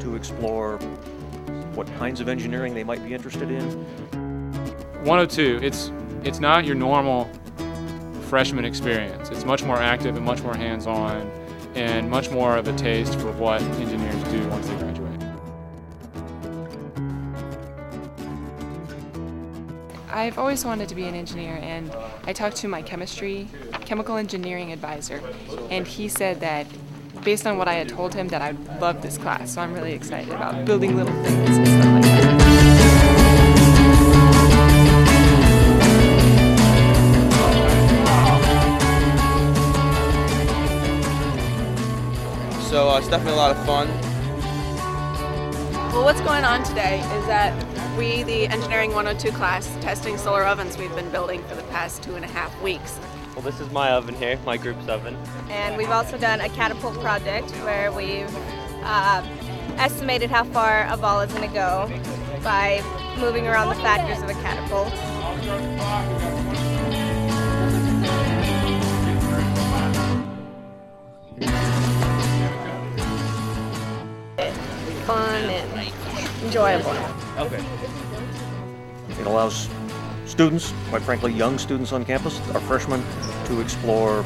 to explore what kinds of engineering they might be interested in. 102, it's it's not your normal freshman experience. It's much more active and much more hands-on and much more of a taste for what engineers do once they graduate. I've always wanted to be an engineer, and I talked to my chemistry, chemical engineering advisor, and he said that based on what I had told him, that I'd love this class. So I'm really excited about building little things and stuff like that. So uh, it's definitely a lot of fun. Well, what's going on today is that we, the Engineering 102 class, testing solar ovens we've been building for the past two and a half weeks. Well, this is my oven here, my group's oven. And we've also done a catapult project where we've uh, estimated how far a ball is going to go by moving around the factors of a catapult. Fun and enjoyable. Okay. It allows students, quite frankly, young students on campus, our freshmen, to explore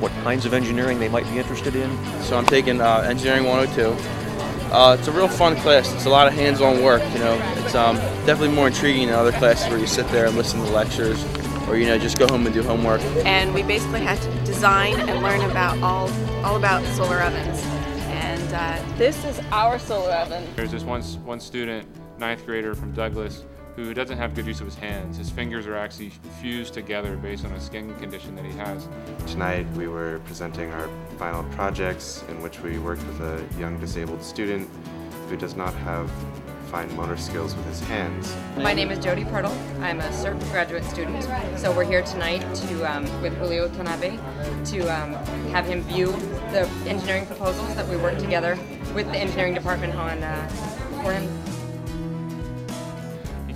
what kinds of engineering they might be interested in. So I'm taking uh, Engineering 102. Uh, it's a real fun class. It's a lot of hands-on work. You know, it's um, definitely more intriguing than other classes where you sit there and listen to lectures, or you know, just go home and do homework. And we basically had to design and learn about all, all about solar ovens. And uh, this is our solar oven. There's this one, one student, ninth grader from Douglas, who doesn't have good use of his hands. His fingers are actually fused together based on a skin condition that he has. Tonight we were presenting our final projects in which we worked with a young disabled student who does not have fine motor skills with his hands. My name is Jody Pirtle. I'm a CERT graduate student. So we're here tonight to, um, with Julio Tanabe to um, have him view the engineering proposals that we worked together with the engineering department on uh, for him.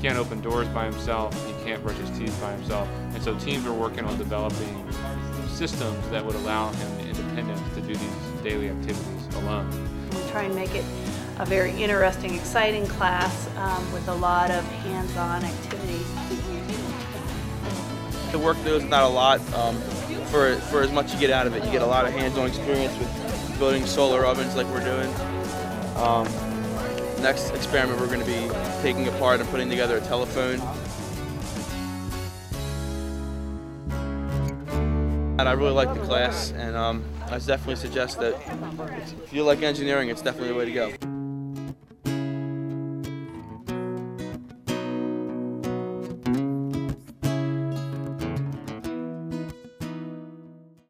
He can't open doors by himself, he can't brush his teeth by himself, and so teams are working on developing systems that would allow him the independence to do these daily activities alone. We try and make it a very interesting, exciting class um, with a lot of hands-on activities. The work there is not a lot um, for for as much you get out of it. You get a lot of hands-on experience with building solar ovens like we're doing. Um, next experiment we're going to be taking apart and putting together a telephone. And I really like the class, and um, I definitely suggest that if you like engineering, it's definitely the way to go.